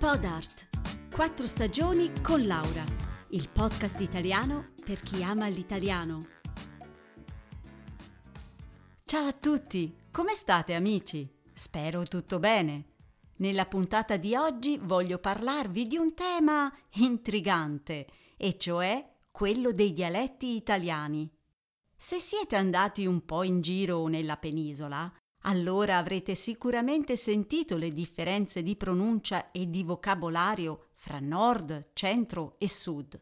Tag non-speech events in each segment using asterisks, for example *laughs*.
Podart. Quattro stagioni con Laura. Il podcast italiano per chi ama l'italiano. Ciao a tutti, come state amici? Spero tutto bene. Nella puntata di oggi voglio parlarvi di un tema intrigante, e cioè quello dei dialetti italiani. Se siete andati un po' in giro nella penisola, allora avrete sicuramente sentito le differenze di pronuncia e di vocabolario fra nord, centro e sud.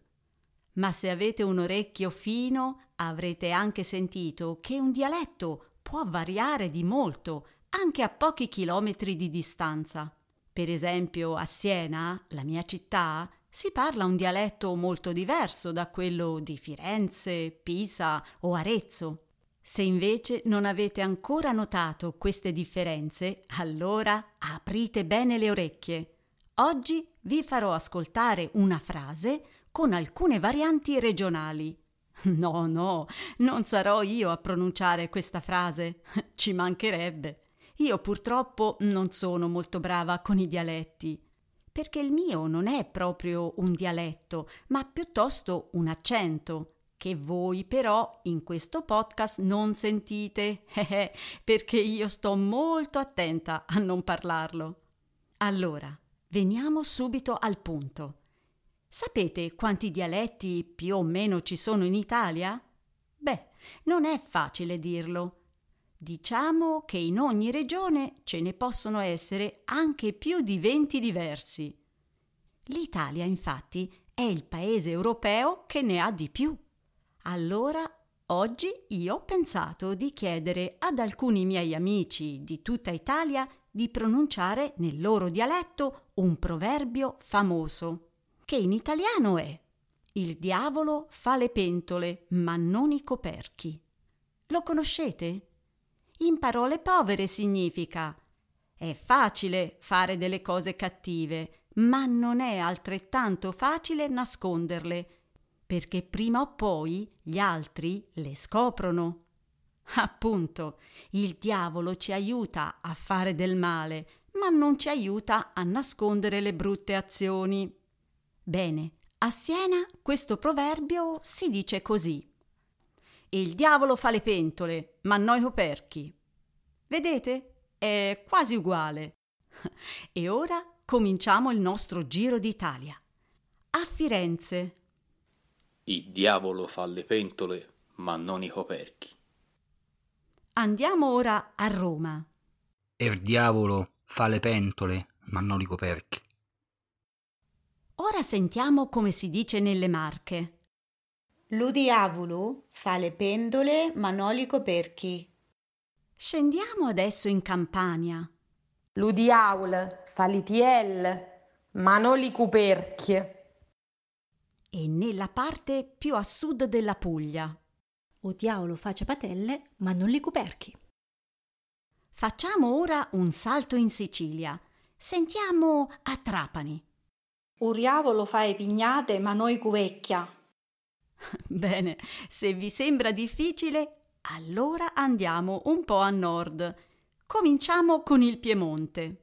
Ma se avete un orecchio fino, avrete anche sentito che un dialetto può variare di molto, anche a pochi chilometri di distanza. Per esempio, a Siena, la mia città, si parla un dialetto molto diverso da quello di Firenze, Pisa o Arezzo. Se invece non avete ancora notato queste differenze, allora aprite bene le orecchie. Oggi vi farò ascoltare una frase con alcune varianti regionali. *laughs* No, no, non sarò io a pronunciare questa frase, *laughs* ci mancherebbe. Io purtroppo non sono molto brava con i dialetti, perché il mio non è proprio un dialetto, ma piuttosto un accento che voi però in questo podcast non sentite, *laughs* perché io sto molto attenta a non parlarlo. Allora, veniamo subito al punto. Sapete quanti dialetti più o meno ci sono in Italia? Beh, non è facile dirlo. Diciamo che in ogni regione ce ne possono essere anche più di 20 diversi. L'Italia, infatti, è il paese europeo che ne ha di più. Allora, oggi io ho pensato di chiedere ad alcuni miei amici di tutta Italia di pronunciare nel loro dialetto un proverbio famoso, che in italiano è Il diavolo fa le pentole, ma non i coperchi. Lo conoscete? In parole povere significa è facile fare delle cose cattive, ma non è altrettanto facile nasconderle perché prima o poi gli altri le scoprono. Appunto, il diavolo ci aiuta a fare del male, ma non ci aiuta a nascondere le brutte azioni. Bene, a Siena questo proverbio si dice così. Il diavolo fa le pentole, ma noi coperchi. Vedete? È quasi uguale. *laughs* E ora cominciamo il nostro giro d'Italia. A Firenze, il diavolo fa le pentole, ma non i coperchi. Andiamo ora a Roma. Il diavolo fa le pentole, ma non i coperchi. Ora sentiamo come si dice nelle Marche. Lo diavolo fa le pentole, ma non i coperchi. Scendiamo adesso in Campania. Lo diavolo fa li tiel, ma non li coperchi e nella parte più a sud della Puglia. O diavolo face patelle, ma non li coperchi. Facciamo ora un salto in Sicilia. Sentiamo a Trapani. O diavolo fa e pignate, ma noi cuvecchia. *laughs* Bene, se vi sembra difficile, allora andiamo un po' a nord. Cominciamo con il Piemonte.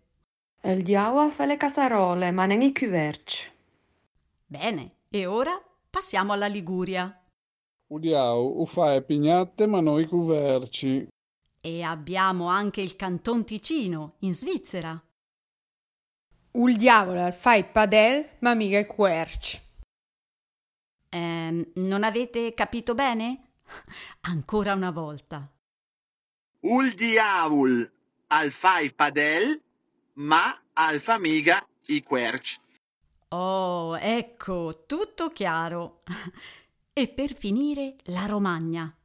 Il diavolo fa le casarole, ma non i cuverci. Bene, e ora passiamo alla Liguria. Udiao, ufai pignate ma noi cuverci. E abbiamo anche il Canton Ticino, in Svizzera. Il diavolo fa il padel, ma mica i querci. Eh, non avete capito bene? *laughs* Ancora una volta. Il diavolo al fa il padel, ma al fa mica i querci. Oh, ecco, tutto chiaro. *laughs* e per finire la Romagna.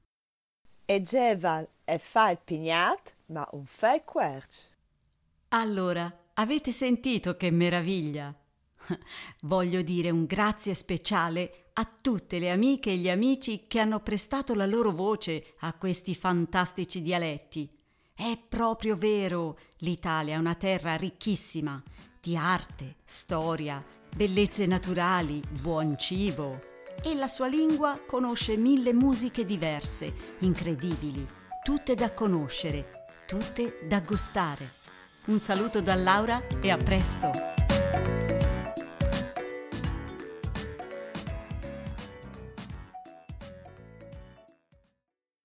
E Geval e fa il pignat, ma un fa il querci. Allora, avete sentito che meraviglia? *laughs* Voglio dire un grazie speciale a tutte le amiche e gli amici che hanno prestato la loro voce a questi fantastici dialetti. È proprio vero, l'Italia è una terra ricchissima di arte, storia, bellezze naturali, buon cibo. E la sua lingua conosce mille musiche diverse, incredibili, tutte da conoscere, tutte da gustare. Un saluto da Laura e a presto!